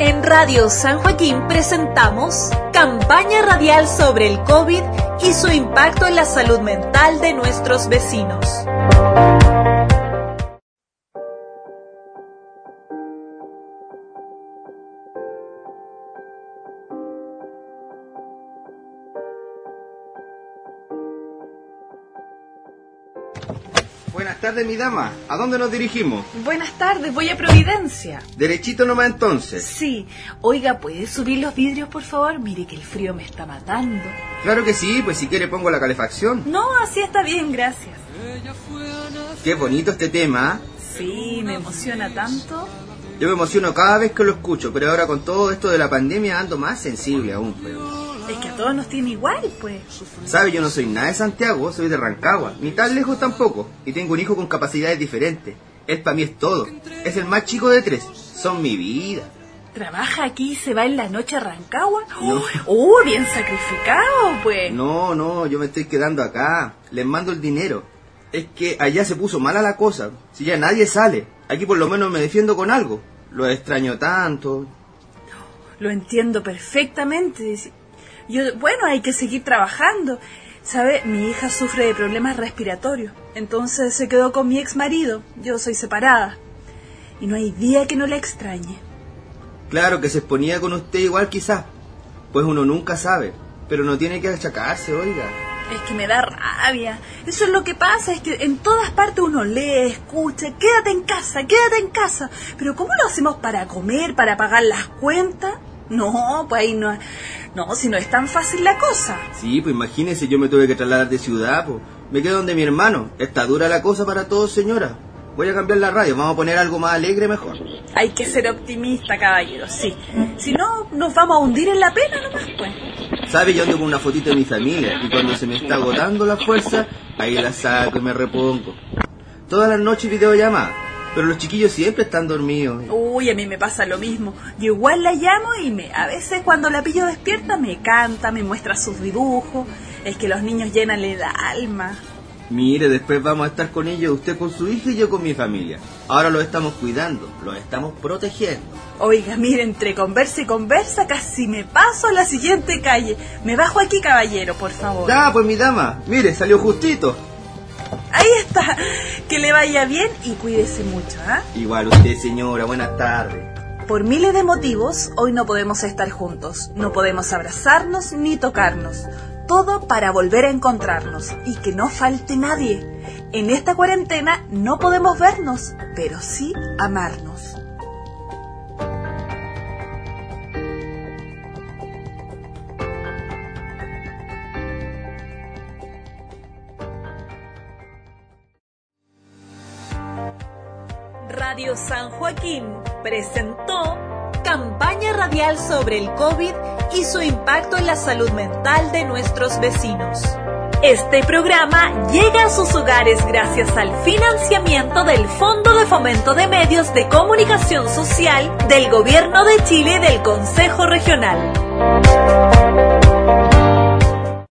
En Radio San Joaquín presentamos campaña radial sobre el COVID y su impacto en la salud mental de nuestros vecinos. Buenas tardes, mi dama. ¿A dónde nos dirigimos? Buenas tardes, voy a Providencia. Derechito nomás entonces. Sí. Oiga, ¿puede subir los vidrios, por favor? Mire que el frío me está matando. Claro que sí, pues si quiere pongo la calefacción. No, así está bien, gracias. Qué bonito este tema. ¿ah? Sí, me emociona tanto. Yo me emociono cada vez que lo escucho, pero ahora con todo esto de la pandemia ando más sensible aún. Pues. Es que a todos nos tiene igual, pues. ¿Sabe? Yo no soy nada de Santiago, soy de Rancagua, ni tan lejos tampoco, y tengo un hijo con capacidades diferentes. Él para mí es todo. Es el más chico de tres. Son mi vida. ¿Trabaja aquí y se va en la noche a Rancagua? No. ¡Oh, bien sacrificado, pues! No, no, yo me estoy quedando acá. Les mando el dinero. Es que allá se puso mala la cosa. Si ya nadie sale. Aquí por lo menos me defiendo con algo. Lo extraño tanto. Lo entiendo perfectamente. Yo, bueno, hay que seguir trabajando. ¿Sabe? Mi hija sufre de problemas respiratorios. Entonces se quedó con mi ex marido. Yo soy separada. Y no hay día que no la extrañe. Claro que se exponía con usted igual quizás. Pues uno nunca sabe. Pero no tiene que achacarse, oiga. Es que me da rabia. Eso es lo que pasa, es que en todas partes uno lee, escucha, quédate en casa, quédate en casa. Pero ¿cómo lo hacemos para comer, para pagar las cuentas? No, pues ahí no... No, si no es tan fácil la cosa. Sí, pues imagínese, yo me tuve que trasladar de ciudad, pues. Me quedo donde mi hermano. Está dura la cosa para todos, señora. Voy a cambiar la radio, vamos a poner algo más alegre mejor. Hay que ser optimista, caballero, sí. Si no, nos vamos a hundir en la pena nomás, pues. ¿Sabe? Yo ando con una fotito de mi familia y cuando se me está agotando la fuerza, ahí la saco y me repongo. Todas las noches videollamada, pero los chiquillos siempre están dormidos. Uy, a mí me pasa lo mismo. Yo igual la llamo y me, a veces cuando la pillo despierta me canta, me muestra sus dibujos. Es que los niños llenan el alma. Mire, después vamos a estar con ellos, usted con su hija y yo con mi familia. Ahora los estamos cuidando, los estamos protegiendo. Oiga, mire, entre conversa y conversa casi me paso a la siguiente calle. Me bajo aquí, caballero, por favor. Ya, pues mi dama, mire, salió justito. Ahí está. Que le vaya bien y cuídese mucho, ¿ah? Igual usted, señora, buenas tardes. Por miles de motivos, hoy no podemos estar juntos. No podemos abrazarnos ni tocarnos. Todo para volver a encontrarnos y que no falte nadie. En esta cuarentena no podemos vernos, pero sí amarnos. Radio San Joaquín presentó campaña radial sobre el COVID y su impacto en la salud mental de nuestros vecinos. Este programa llega a sus hogares gracias al financiamiento del Fondo de Fomento de Medios de Comunicación Social del Gobierno de Chile y del Consejo Regional.